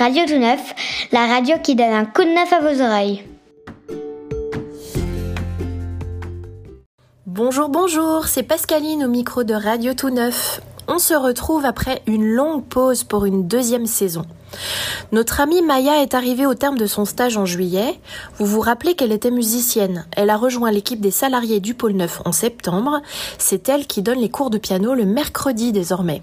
Radio Tout Neuf, la radio qui donne un coup de neuf à vos oreilles. Bonjour, bonjour, c'est Pascaline au micro de Radio Tout Neuf. On se retrouve après une longue pause pour une deuxième saison. Notre amie Maya est arrivée au terme de son stage en juillet. Vous vous rappelez qu'elle était musicienne. Elle a rejoint l'équipe des salariés du pôle 9 en septembre. C'est elle qui donne les cours de piano le mercredi désormais.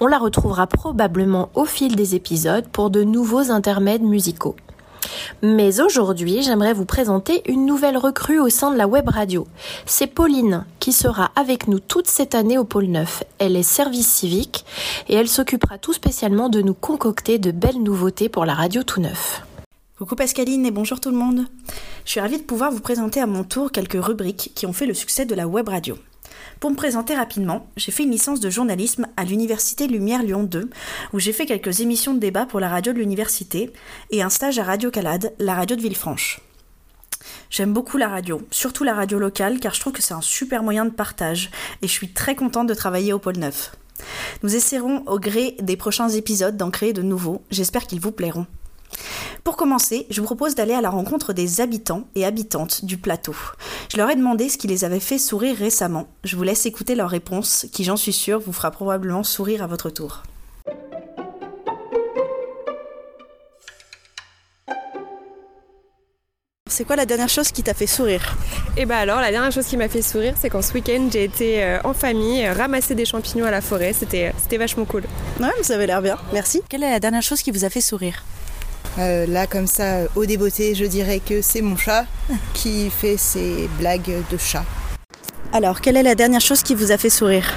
On la retrouvera probablement au fil des épisodes pour de nouveaux intermèdes musicaux. Mais aujourd'hui, j'aimerais vous présenter une nouvelle recrue au sein de la web radio. C'est Pauline qui sera avec nous toute cette année au pôle 9. Elle est service civique et elle s'occupera tout spécialement de nous concocter de belles nouveautés pour la radio tout neuf. Coucou Pascaline et bonjour tout le monde. Je suis ravie de pouvoir vous présenter à mon tour quelques rubriques qui ont fait le succès de la web radio. Pour me présenter rapidement, j'ai fait une licence de journalisme à l'Université Lumière Lyon 2, où j'ai fait quelques émissions de débat pour la radio de l'université, et un stage à Radio Calade, la radio de Villefranche. J'aime beaucoup la radio, surtout la radio locale, car je trouve que c'est un super moyen de partage, et je suis très contente de travailler au pôle 9. Nous essaierons au gré des prochains épisodes d'en créer de nouveaux, j'espère qu'ils vous plairont. Pour commencer, je vous propose d'aller à la rencontre des habitants et habitantes du plateau. Je leur ai demandé ce qui les avait fait sourire récemment. Je vous laisse écouter leurs réponses, qui j'en suis sûre vous fera probablement sourire à votre tour. C'est quoi la dernière chose qui t'a fait sourire? Et bah alors, la dernière chose qui m'a fait sourire, c'est quand ce week-end j'ai été euh, en famille euh, ramasser des champignons à la forêt. C'était, c'était vachement cool. Ouais, vous avez l'air bien. Merci. Quelle est la dernière chose qui vous a fait sourire? Euh, là, comme ça, au débeauté, je dirais que c'est mon chat qui fait ses blagues de chat. Alors, quelle est la dernière chose qui vous a fait sourire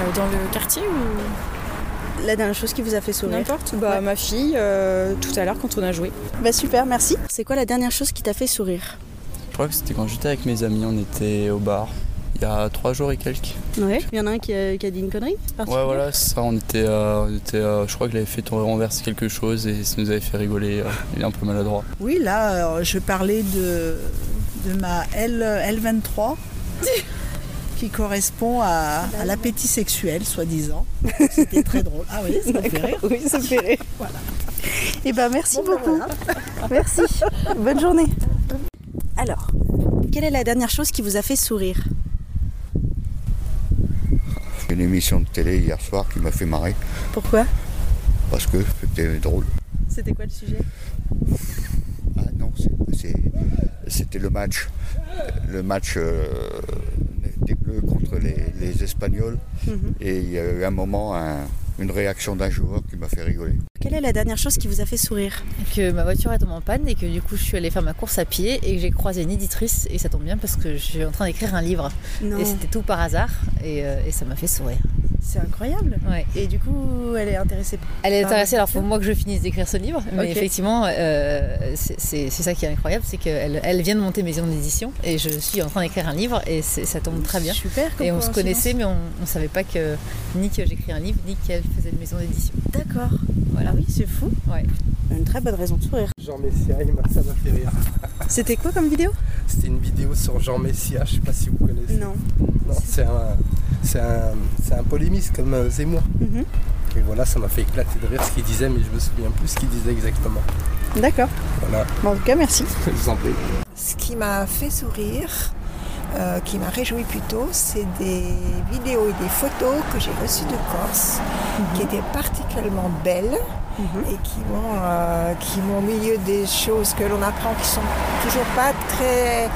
euh, Dans le quartier ou La dernière chose qui vous a fait sourire N'importe. Bah, Ouais. ma fille, euh, tout à l'heure quand on a joué. Bah super, merci. C'est quoi la dernière chose qui t'a fait sourire Je crois que c'était quand j'étais avec mes amis, on était au bar. Il y a trois jours et quelques. Ouais. Il y en a un qui a, qui a dit une connerie Ouais, voilà, c'est ça. On était, euh, on était euh, je crois qu'il avait fait tomber renverser quelque chose et ça nous avait fait rigoler. euh, il est un peu maladroit. Oui, là, euh, je parlais de, de ma L, L23 qui correspond à, à l'appétit sexuel, soi-disant. C'était très drôle. Ah oui, ça me fait rire. Oui, ça me fait rire. Voilà. Et ben merci Bon, ben beaucoup. voilà. Merci. Bonne journée. Alors, quelle est la dernière chose qui vous a fait sourire? Une émission de télé hier soir qui m'a fait marrer Pourquoi? Parce que c'était drôle. C'était quoi le sujet? Ah non, c'était le match. Le match euh, des Bleus contre les, les Espagnols. Mhm. Et il y a eu un moment, un- une réaction d'un joueur qui m'a fait rigoler. Quelle est la dernière chose qui vous a fait sourire que ma voiture est tombée en panne et que du coup je suis allée faire ma course à pied et que j'ai croisé une éditrice et ça tombe bien parce que je suis en train d'écrire un livre Non. et c'était tout par hasard et, euh, et ça m'a fait sourire. C'est incroyable. Ouais. Et du coup, elle est intéressée. Elle est intéressée, alors faut moi que je finisse d'écrire ce livre, mais effectivement euh, c'est ça qui est incroyable, c'est qu'elle elle vient de monter maison d'édition et je suis en train d'écrire un livre et ça tombe très bien. Super. comme Et on se connaissait mais on ne savait pas que ni que j'écris un livre ni qu'elle faisait une maison d'édition. D'accord. Voilà. Ah oui, c'est fou. Ouais. Une très bonne raison de sourire. Jean Messia, il m'a- ça m'a fait rire. C'était quoi comme vidéo? C'était une vidéo sur Jean Messia, je sais pas si vous connaissez. Non. Non, c'est un, c'est un, c'est un polémiste comme euh, Zemmour. Mhm. Et voilà, ça m'a fait éclater de rire ce qu'il disait, mais je me souviens plus ce qu'il disait exactement. D'accord. Voilà, Bon, en tout cas, merci. je vous en prie. Ce qui m'a fait sourire, euh, qui m'a réjoui plutôt, c'est des vidéos et des photos que j'ai reçues de Corse, qui étaient particulièrement belles et qui m'ont, euh, qui m'ont au milieu des choses que l'on apprend qui sont toujours pas très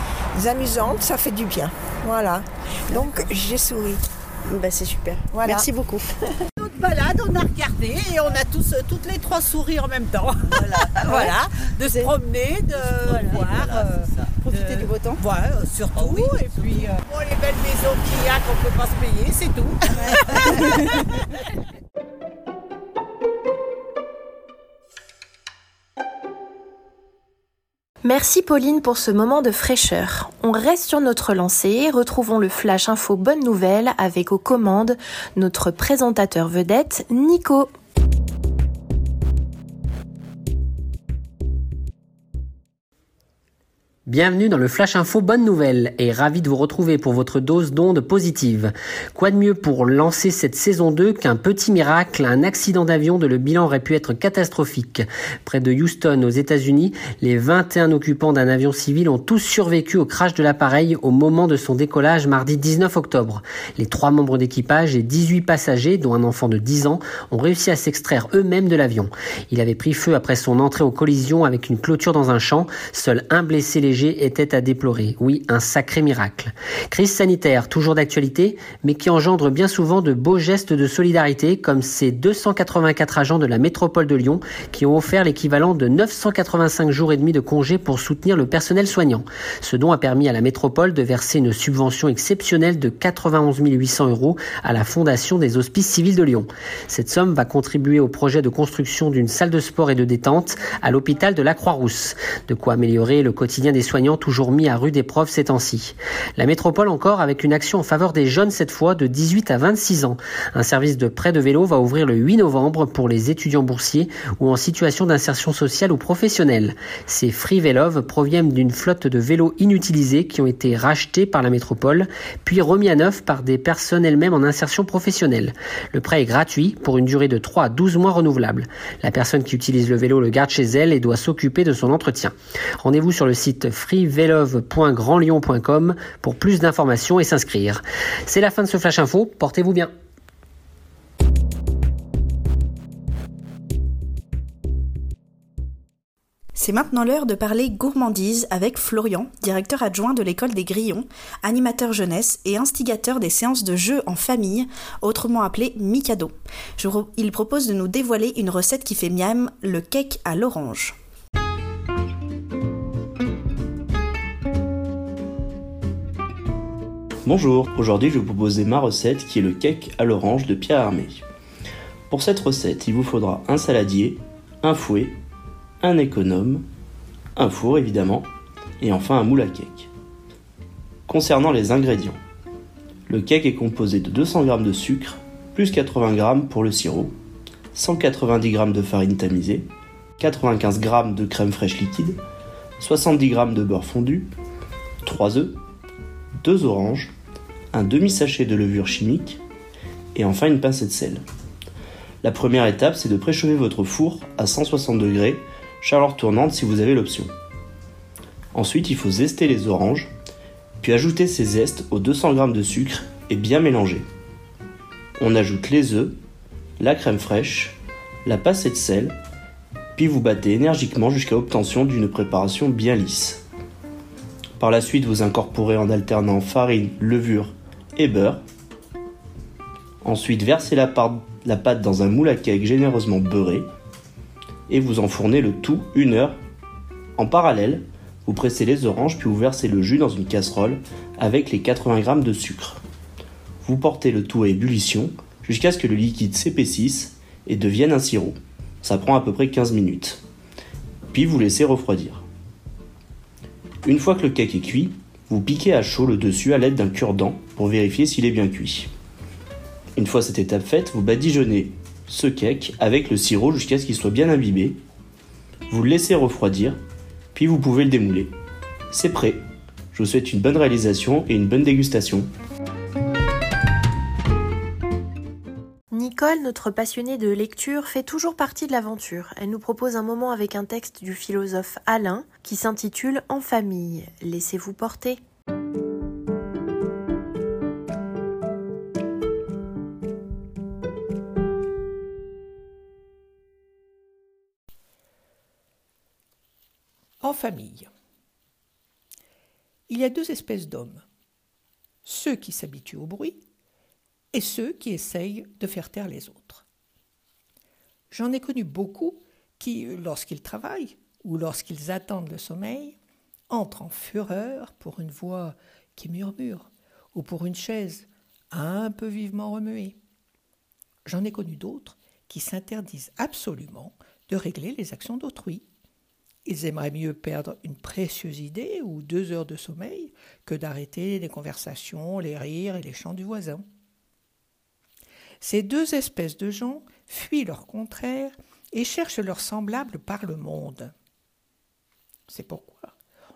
amusantes, ça fait du bien. Voilà. Donc j'ai souri. Bah, c'est super. Voilà. Merci beaucoup. balade, on a regardé et on a tous, toutes les trois souri en même temps. Voilà, de se promener, de voir. euh, Profiter de- du beau temps. Ouais, euh, surtout. et puis, euh, bon, les belles maisons qu'il y a qu'on peut pas se payer, c'est tout. Merci Pauline pour ce moment de fraîcheur. On reste sur notre lancée, retrouvons le flash info bonne nouvelle avec aux commandes notre présentateur vedette Nico. Bienvenue dans le Flash Info Bonne Nouvelle et ravi de vous retrouver pour votre dose d'ondes positives. Quoi de mieux pour lancer cette saison 2 qu'un petit miracle, un accident d'avion dont le bilan aurait pu être catastrophique? Près de Houston aux États-Unis, les 21 occupants d'un avion civil ont tous survécu au crash de l'appareil au moment de son décollage mardi 19 octobre. Les trois membres d'équipage et 18 passagers, dont un enfant de 10 ans, ont réussi à s'extraire eux-mêmes de l'avion. Il avait pris feu après son entrée en collision avec une clôture dans un champ. Seul un blessé léger était à déplorer. Oui, un sacré miracle. Crise sanitaire, toujours d'actualité, mais qui engendre bien souvent de beaux gestes de solidarité, comme ces 284 agents de la métropole de Lyon qui ont offert l'équivalent de 985 jours et demi de congé pour soutenir le personnel soignant. Ce don a permis à la métropole de verser une subvention exceptionnelle de 91 800 euros à la Fondation des Hospices Civils de Lyon. Cette somme va contribuer au projet de construction d'une salle de sport et de détente à l'hôpital de la Croix-Rousse. De quoi améliorer le quotidien des soignants toujours mis à rude épreuve ces temps-ci. La métropole encore avec une action en faveur des jeunes cette fois de 18 à 26 ans. Un service de prêt de vélo va ouvrir le 8 novembre pour les étudiants boursiers ou en situation d'insertion sociale ou professionnelle. Ces Free Vélov proviennent d'une flotte de vélos inutilisés qui ont été rachetés par la métropole puis remis à neuf par des personnes elles-mêmes en insertion professionnelle. Le prêt est gratuit pour une durée de 3 à 12 mois renouvelable. La personne qui utilise le vélo le garde chez elle et doit s'occuper de son entretien. Rendez-vous sur le site freevelove.grandlyon.com pour plus d'informations et s'inscrire. C'est la fin de ce Flash Info, portez-vous bien. C'est maintenant l'heure de parler gourmandise avec Florian, directeur adjoint de l'école des Grillons, animateur jeunesse et instigateur des séances de jeux en famille, autrement appelé Mikado. il propose de nous dévoiler une recette qui fait miam, le cake à l'orange. Bonjour, aujourd'hui je vais vous proposer ma recette qui est le cake à l'orange de Pierre Armé. Pour cette recette, il vous faudra un saladier, un fouet, un économe, un four évidemment, et enfin un moule à cake. Concernant les ingrédients, le cake est composé de 200 g de sucre, plus 80 g pour le sirop, 190 g de farine tamisée, 95 g de crème fraîche liquide, 70 g de beurre fondu, 3 œufs, 2 oranges, un demi-sachet de levure chimique et enfin une pincée de sel. La première étape, c'est de préchauffer votre four à 160 degrés, chaleur tournante si vous avez l'option. Ensuite, il faut zester les oranges, puis ajouter ces zestes aux 200 g de sucre et bien mélanger. On ajoute les œufs, la crème fraîche, la pincée de sel, puis vous battez énergiquement jusqu'à obtention d'une préparation bien lisse. Par la suite, vous incorporez en alternant farine, levure et beurre. Ensuite, versez la, pâte dans un moule à cake généreusement beurré et vous enfournez le tout une heure. En parallèle, vous pressez les oranges puis vous versez le jus dans une casserole avec les 80 g de sucre. Vous portez le tout à ébullition jusqu'à ce que le liquide s'épaississe et devienne un sirop. Ça prend à peu près 15 minutes. Puis vous laissez refroidir. Une fois que le cake est cuit, vous piquez à chaud le dessus à l'aide d'un cure-dent pour vérifier s'il est bien cuit. Une fois cette étape faite, vous badigeonnez ce cake avec le sirop jusqu'à ce qu'il soit bien imbibé. Vous le laissez refroidir, puis vous pouvez le démouler. C'est prêt. Je vous souhaite une bonne réalisation et une bonne dégustation. Notre passionnée de lecture, fait toujours partie de l'aventure. Elle nous propose un moment avec un texte du philosophe Alain qui s'intitule En famille. Laissez-vous porter. En famille. Il y a deux espèces d'hommes. Ceux qui s'habituent au bruit et ceux qui essayent de faire taire les autres. J'en ai connu beaucoup qui, lorsqu'ils travaillent ou lorsqu'ils attendent le sommeil, entrent en fureur pour une voix qui murmure ou pour une chaise un peu vivement remuée. J'en ai connu d'autres qui s'interdisent absolument de régler les actions d'autrui. Ils aimeraient mieux perdre une précieuse idée ou deux heures de sommeil que d'arrêter les conversations, les rires et les chants du voisin. Ces deux espèces de gens fuient leur contraire et cherchent leurs semblables par le monde. C'est pourquoi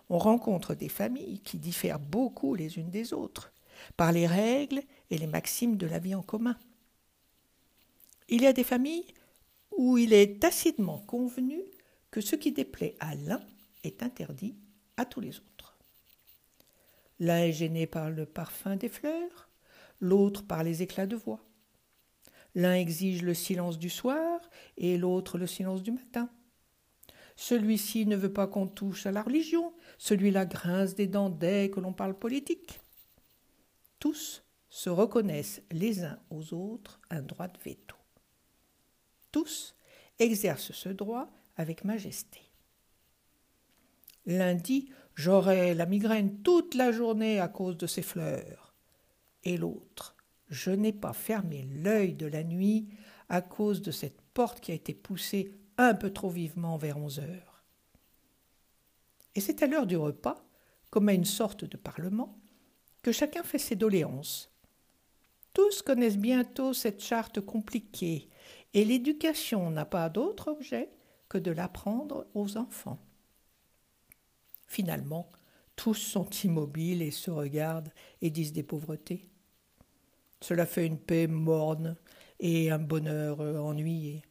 on rencontre des familles qui diffèrent beaucoup les unes des autres par les règles et les maximes de la vie en commun. Il y a des familles où il est tacitement convenu que ce qui déplaît à l'un est interdit à tous les autres. L'un est gêné par le parfum des fleurs, l'autre par les éclats de voix. L'un exige le silence du soir et l'autre le silence du matin. Celui-ci ne veut pas qu'on touche à la religion, celui-là grince des dents dès que l'on parle politique. Tous se reconnaissent les uns aux autres un droit de veto. Tous exercent ce droit avec majesté. Lundi, j'aurai la migraine toute la journée à cause de ces fleurs. Et l'autre, je n'ai pas fermé l'œil de la nuit à cause de cette porte qui a été poussée un peu trop vivement vers onze heures. Et c'est à l'heure du repas, comme à une sorte de parlement, que chacun fait ses doléances. Tous connaissent bientôt cette charte compliquée, et l'éducation n'a pas d'autre objet que de l'apprendre aux enfants. Finalement, tous sont immobiles et se regardent et disent des pauvretés. Cela fait une paix morne et un bonheur ennuyé.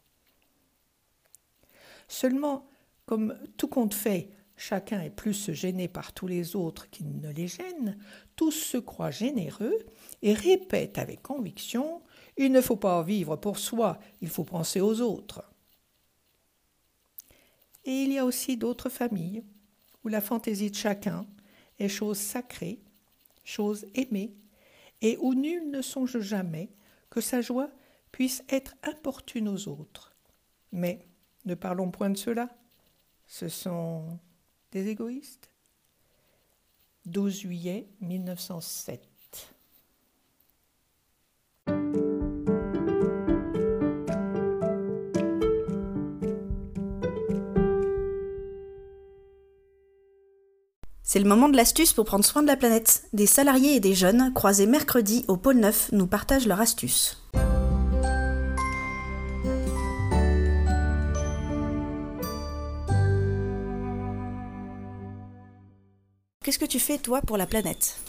Seulement, comme tout compte fait, chacun est plus gêné par tous les autres qu'il ne les gêne, tous se croient généreux et répètent avec conviction Il ne faut pas vivre pour soi, il faut penser aux autres. Et il y a aussi d'autres familles où la fantaisie de chacun est chose sacrée, chose aimée, et où nul ne songe jamais que sa joie puisse être importune aux autres. Mais ne parlons point de cela. Ce sont des égoïstes. 12 juillet 1907. C'est le moment de l'astuce pour prendre soin de la planète. Des salariés et des jeunes, croisés mercredi au pôle 9, nous partagent leur astuce. Qu'est-ce que tu fais toi pour la planète?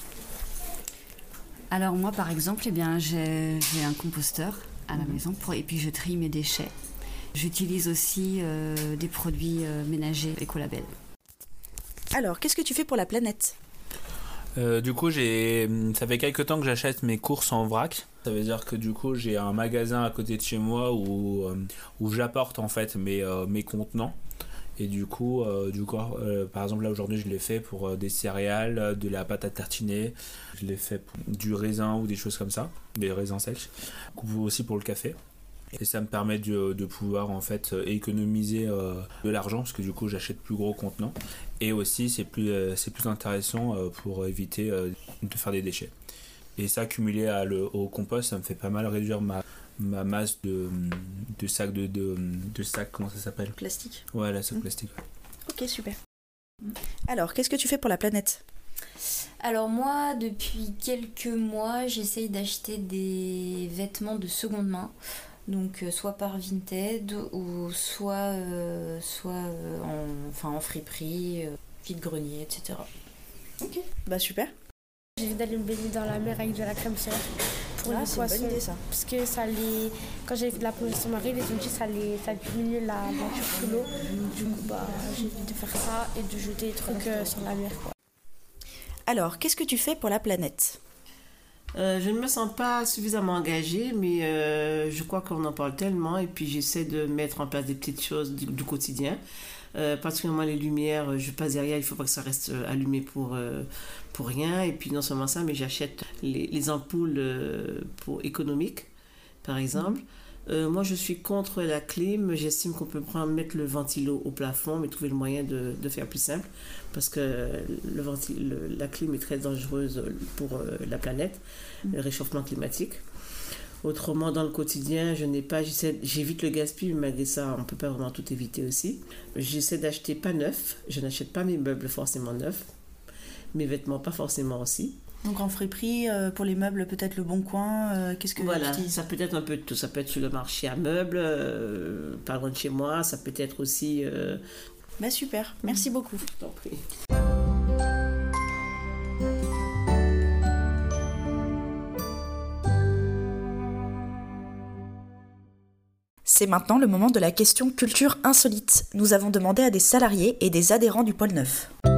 Alors moi par exemple, eh bien, j'ai un composteur à la maison et puis je trie mes déchets. J'utilise aussi euh, des produits euh, ménagers écolabel. Alors, qu'est-ce que tu fais pour la planète Euh, du coup, j'ai, ça fait quelques temps que j'achète mes courses en vrac. Ça veut dire que du coup, j'ai un magasin à côté de chez moi où, euh, j'apporte en fait mes, euh, mes contenants. Et du coup, par exemple, là aujourd'hui, je l'ai fait pour des céréales, de la pâte à tartiner. Je l'ai fait pour du raisin ou des choses comme ça, des raisins secs. Aussi pour le café. Et ça me permet de, de pouvoir en fait euh, économiser euh, de l'argent parce que du coup j'achète plus gros contenants et aussi c'est plus euh, c'est plus intéressant euh, pour éviter euh, de faire des déchets. Et ça cumulé à le, au compost, ça me fait pas mal réduire ma, ma masse de, de sacs de, de, de sacs comment ça s'appelle? Plastique. Ouais, la sac Mm. plastique. ouais. Ok, super. Alors, qu'est-ce que tu fais pour la planète? Alors moi, depuis quelques mois, j'essaye d'acheter des vêtements de seconde main. Donc euh, soit par Vinted ou soit, euh, soit euh, en, enfin, en friperie, euh, vide grenier, etc. Ok, bah super. J'ai envie d'aller me baigner dans la mer avec de la crème solaire pour Ah, les c'est une poissons. bonne idée, ça. Parce que ça les... quand j'ai fait de la plongée marine, ils ont dit que ça, les... ça diminue la blancheur sous l'eau. Du coup, bah, j'ai envie de faire ça et de jeter des trucs euh, sur la mer. Quoi. Alors, qu'est-ce que tu fais pour la planète? Euh, je ne me sens pas suffisamment engagée, mais euh, je crois qu'on en parle tellement et puis j'essaie de mettre en place des petites choses du, du quotidien. Euh, particulièrement les lumières, je passe derrière, il ne faut pas que ça reste euh, allumé pour, pour rien. Et puis non seulement ça, mais j'achète les, les ampoules pour économiques, par exemple. Euh, moi, je suis contre la clim. J'estime qu'on peut prendre, mettre le ventilo au plafond, mais trouver le moyen de, de faire plus simple. Parce que le venti- le- la clim est très dangereuse pour euh, la planète, le réchauffement climatique. Autrement, dans le quotidien, je n'ai pas, j'évite le gaspillage, mais malgré ça, on ne peut pas vraiment tout éviter aussi. J'essaie d'acheter pas neuf. Je n'achète pas mes meubles forcément neufs. Mes vêtements, pas forcément aussi. Donc en friperie, euh, pour les meubles, peut-être le Bon Coin, euh, qu'est-ce que voilà, tu ça peut être un peu de tout. Ça peut être sur le marché à meubles, euh, pas loin de chez moi, ça peut être aussi... Euh, bah, super, merci beaucoup. C'est maintenant le moment de la question culture insolite. Nous avons demandé à des salariés et des adhérents du pôle 9.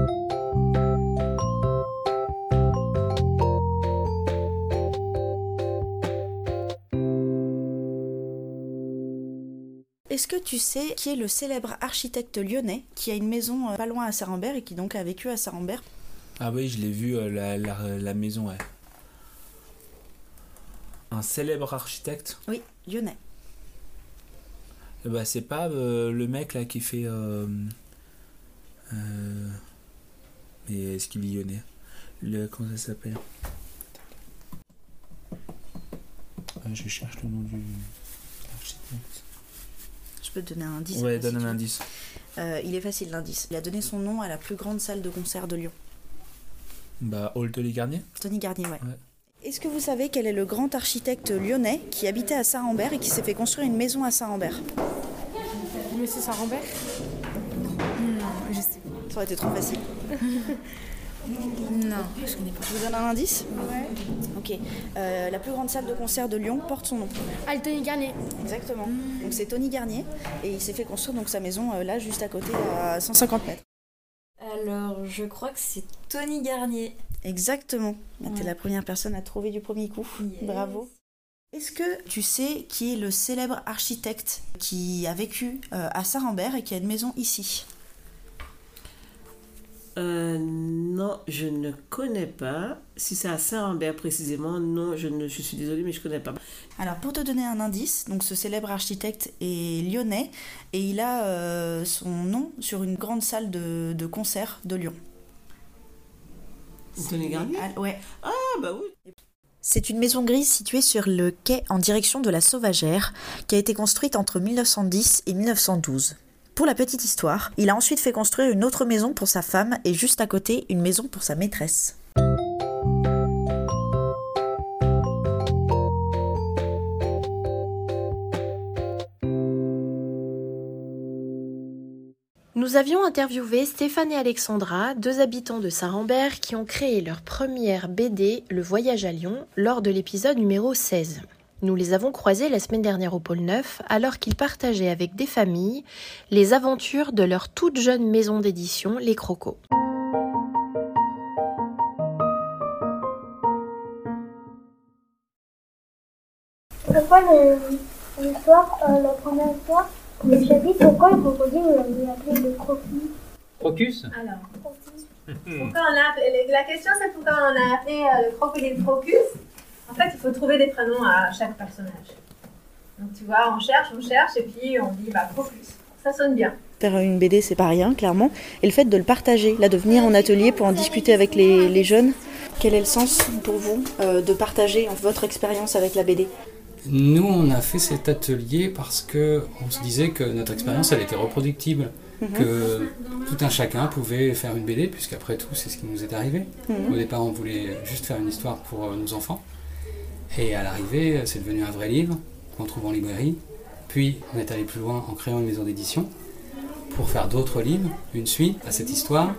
Est-ce que tu sais qui est le célèbre architecte lyonnais qui a une maison euh, pas loin à Saint-Rambert et qui donc a vécu à Saint-Rambert? Ah oui, je l'ai vu, euh, la, la, la maison, ouais. Un célèbre architecte? Oui, lyonnais. Bah, c'est pas euh, le mec là qui fait. euh, euh, mais est-ce qu'il est lyonnais? Le, Comment ça s'appelle? Ah, Je cherche le nom du. architecte. Je peux te donner un indice Ouais, donne un veux. indice. Euh, il est facile l'indice. Il a donné son nom à la plus grande salle de concert de Lyon. Bah, Hall Tony Garnier Tony Garnier, ouais. Est-ce que vous savez quel est le grand architecte lyonnais qui habitait à Saint-Rambert et qui s'est fait construire une maison à Saint-Rambert? Monsieur Saint-Rambert? Non, je sais Ça aurait été trop facile. Non, je connais pas. Je vous donne un indice Ouais. Ok. Euh, la plus grande salle de concert de Lyon porte son nom. Ah, le Tony Garnier. Exactement. Donc c'est Tony Garnier et il s'est fait construire donc sa maison euh, là juste à côté à 150 mètres. Alors, je crois que c'est Tony Garnier. Exactement. Bah, T'es la première personne à trouver du premier coup. Bravo. Est-ce que tu sais qui est le célèbre architecte qui a vécu euh, à Saint-Rambert et qui a une maison ici? Euh, non, je ne connais pas. Si c'est à Saint-Rambert précisément, non, je, ne, je suis désolée, mais je ne connais pas. Alors pour te donner un indice, donc ce célèbre architecte est lyonnais et il a euh, son nom sur une grande salle de, de concert de Lyon. Tony Garnier Ah, Ouais. Ah, bah oui. C'est une maison grise située sur le quai en direction de la Sauvagère qui a été construite entre 1910 et 1912. Pour la petite histoire, il a ensuite fait construire une autre maison pour sa femme et juste à côté une maison pour sa maîtresse. Nous avions interviewé Stéphane et Alexandra, deux habitants de Saint-Rambert qui ont créé leur première BD, Le Voyage à Lyon, lors de l'épisode numéro 16. Nous les avons croisés la semaine dernière au pôle 9 alors qu'ils partageaient avec des familles les aventures de leur toute jeune maison d'édition, Les Crocos. C'est quoi le- l'histoire, euh, la première histoire Le chapitre, pourquoi le crocodile on l'a appelé le croquis Crocus? Alors, Pourquoi on a appelé- la question c'est pourquoi on a appelé euh, le crocodile Crocus? En fait, il faut trouver des prénoms à chaque personnage. Donc tu vois, on cherche, on cherche, et puis on dit bah Crocus. Ça sonne bien. Faire une BD, c'est pas rien, clairement. Et le fait de le partager, là, de venir en atelier pour en discuter avec les, les jeunes, quel est le sens pour vous euh, de partager votre expérience avec la BD Nous, on a fait cet atelier parce que on se disait que notre expérience, elle était reproductible, Mhm. que tout un chacun pouvait faire une BD, puisqu'après tout, c'est ce qui nous est arrivé. Mhm. Au départ, on voulait juste faire une histoire pour euh, nos enfants, et à l'arrivée, c'est devenu un vrai livre qu'on trouve en librairie. Puis, on est allé plus loin en créant une maison d'édition pour faire d'autres livres, une suite à cette histoire,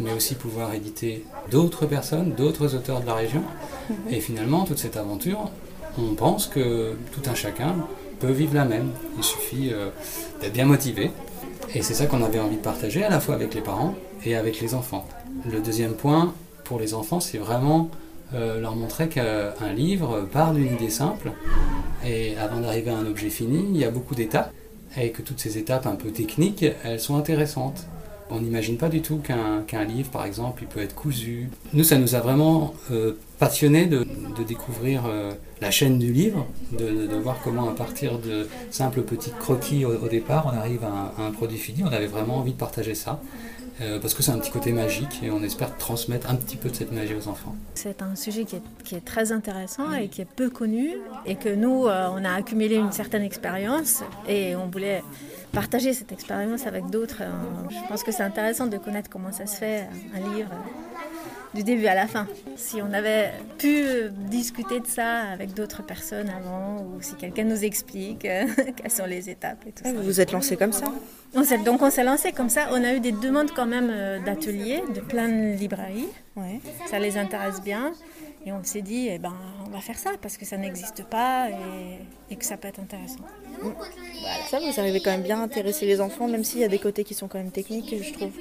mais aussi pouvoir éditer d'autres personnes, d'autres auteurs de la région. Et finalement, toute cette aventure, on pense que tout un chacun peut vivre la même. Il suffit euh, d'être bien motivé. Et c'est ça qu'on avait envie de partager à la fois avec les parents et avec les enfants. Le deuxième point, pour les enfants, c'est vraiment euh, leur montrer qu'un livre part d'une idée simple et avant d'arriver à un objet fini, il y a beaucoup d'étapes et que toutes ces étapes un peu techniques, elles sont intéressantes. On n'imagine pas du tout qu'un qu'un livre, par exemple, il peut être cousu. Nous, ça nous a vraiment euh, passionnés de, de découvrir euh, la chaîne du livre, de, de- voir comment, à partir de simples petits croquis au, départ, on arrive à un produit fini. On avait vraiment envie de partager ça, euh, parce que c'est un petit côté magique et on espère transmettre un petit peu de cette magie aux enfants. C'est un sujet qui est, très intéressant et qui est peu connu et que nous, euh, on a accumulé une certaine expérience et on voulait partager cette expérience avec d'autres. Euh, Je pense que c'est intéressant de connaître comment ça se fait, un livre du début à la fin. Si on avait pu euh, discuter de ça avec d'autres personnes avant ou si quelqu'un nous explique euh, quelles sont les étapes et tout ça. Vous vous êtes lancé comme ça? On donc on s'est lancé comme ça. On a eu des demandes quand même euh, d'ateliers de plein de librairies. Ça les intéresse bien. Et on s'est dit, eh ben, on va faire ça parce que ça n'existe pas et, et que ça peut être intéressant. Ça, vous arrivez quand même bien à intéresser les enfants, même s'il y a des côtés qui sont quand même techniques, je trouve.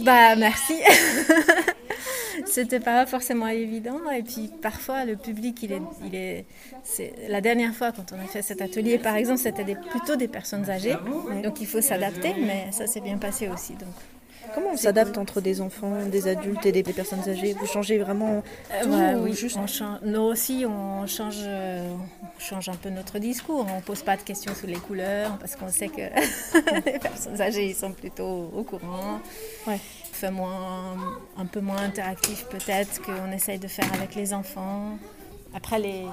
Bah merci. C'était pas forcément évident et puis parfois le public il est, il est, c'est la dernière fois quand on a fait cet atelier par exemple c'était des, plutôt des personnes âgées donc il faut s'adapter mais ça s'est bien passé aussi donc. Comment on s'adapte entre des enfants, des adultes et des des personnes âgées? Vous changez vraiment Euh, tout ouais, oui, juste on change, nous aussi, on change, euh, on change un peu notre discours. On ne pose pas de questions sur les couleurs parce qu'on sait que les personnes âgées ils sont plutôt au courant. Ouais. Moins, un peu moins interactif peut-être qu'on essaye de faire avec les enfants. Après, les,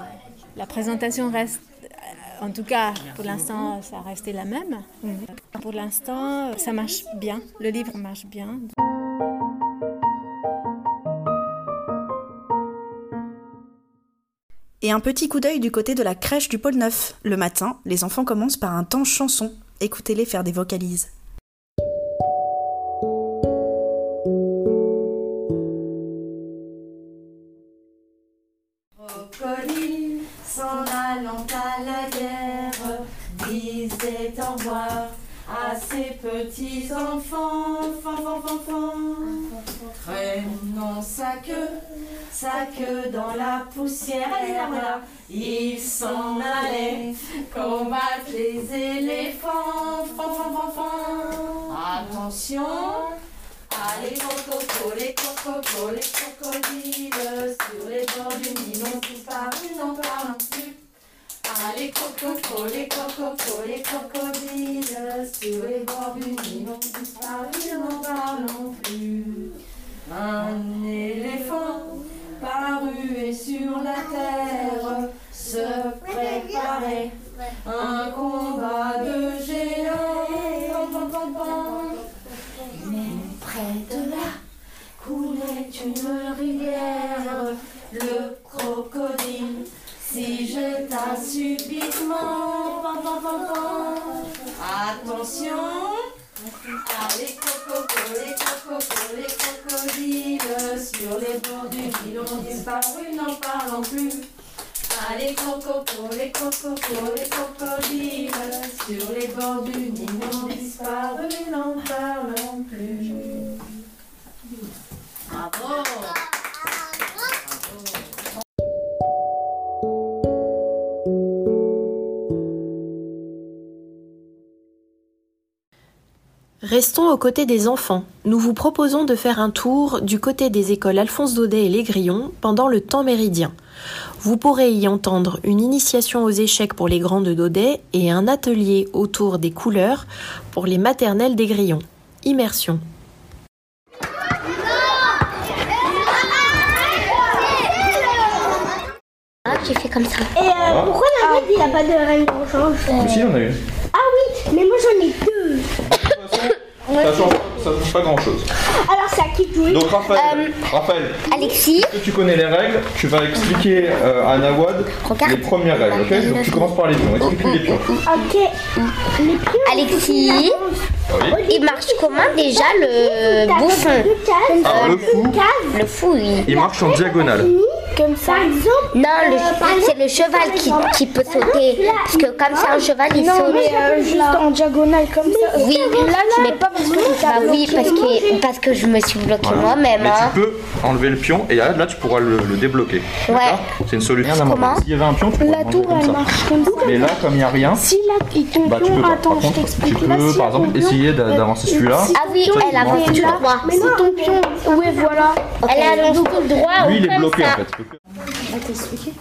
la présentation reste, euh, en tout cas pour l'instant, ça a resté la même. Pour l'instant, ça marche bien. Le livre marche bien. Et un petit coup d'œil du côté de la crèche du pôle Neuf. Le matin, les enfants commencent par un temps chanson. Écoutez-les faire des vocalises. Les cocos, les crocodiles, sur les bords du Nil ont disparu, n'en parlons plus. Allez, coco, les cocos, les crocodiles, sur les bords du Nil ont disparu, n'en parlons plus. Un éléphant paru et sur la terre se préparait un combat de géants. Une rivière, le crocodile subitement. Pam, pam, pam, pam. Attention, allez coco, les crocos, les crocodiles sur les bords du Nil ont disparu, n'en parlons plus. Allez coco, les crocos, les crocodiles sur les bords du Nil ont disparu, n'en parlons plus. Restons aux côtés des enfants. Nous vous proposons de faire un tour du côté des écoles Alphonse Daudet et Les Grillons pendant le temps méridien. Vous pourrez y entendre une initiation aux échecs pour les grands de Daudet et un atelier autour des couleurs pour les maternelles des Grillons. Immersion. Ah, j'ai fait comme ça. Et euh, pourquoi David il n'y a pas de reine blanche Mais si, on a eu. Ah oui, mais moi j'en ai deux. Ça change, ça change pas grand chose. Alors c'est à qui de jouer Donc Raphaël, Raphaël, Alexis, est-ce que tu connais les règles? Tu vas expliquer euh, à Nawad les premières règles, ok? Donc tu commences par les pions. Explique-lui les pions. Ok. Les pions. Alexis, oui. il marche comment déjà le bouffon Alors, le fou. Le fou, oui. Il marche en diagonale. Comme ça. Par exemple. Non, le- euh, par c'est le cheval qui, qui peut sauter. Parce que comme c'est un cheval, il non, saute. mais euh, juste en diagonale comme ça. Oui, là, mais pas parce que, bah oui, parce que, parce que je me suis bloquée Voilà. moi-même. Mais hein. tu peux enlever le pion et là, là, tu pourras le, le débloquer. Ouais. D'accord C'est une solution. Comment S'il y avait un pion, tu pourrais La le tour, elle marche comme ça. Mais là, comme il n'y a rien, Si là, il bah, tu pion, peux pas. attends, Par je contre, tu t'explique. peux Là, si par exemple essayer d'a- d'avancer celui-là. Ah oui, elle il avance tout là. droit. Mais si ton pion, oui, voilà. Elle avance tout droit Lui, ou il est comme bloqué ça. en fait. On t'expliquer.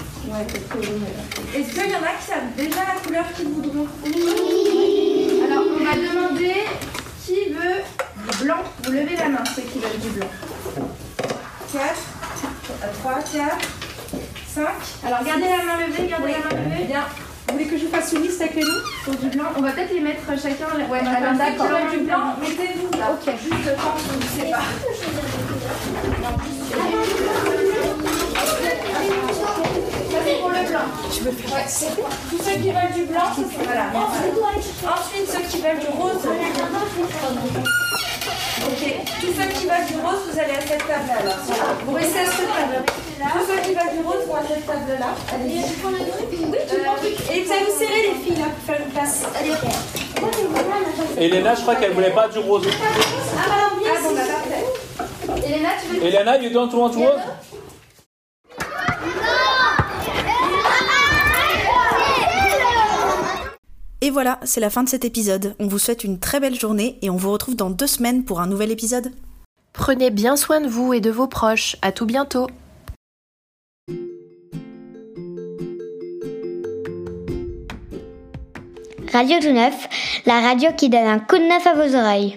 Est-ce qu'il y en a qui savent déjà la couleur qu'ils voudront? Oui. Alors, on va demander qui veut du blanc. Vous levez la main, ceux qui veulent du blanc. 4, 3, 4, 5. Alors, gardez la main levée, gardez la main levée. Bien. Vous voulez que je vous fasse une liste avec les noms pour du blanc? On va peut-être les mettre chacun. Ouais, alors veulent du blanc, mettez-vous là. Ok. Juste quand je ne sais pas. Pour veux faire ouais. Tous ceux qui veulent du blanc, voilà. Ensuite, ceux qui veulent du rose. Ok, tout ceux qui va du rose, vous allez à cette table-là. alors. Vous restez à cette table. Tous ceux qui va du rose vont à cette table-là. Allez. Oui, tu prends Et vous allez vous serrer les filles là pour faire une place. Allez. Elena, je crois qu'elle voulait pas du rose. Ah, bah viens. Ah, bon, bah parfait. Elena, tu veux Elena, you don't want rose? Et voilà, c'est la fin de cet épisode. On vous souhaite une très belle journée et on vous retrouve dans deux semaines pour un nouvel épisode. Prenez bien soin de vous et de vos proches. À tout bientôt. Radio Tout Neuf, la radio qui donne un coup de neuf à vos oreilles.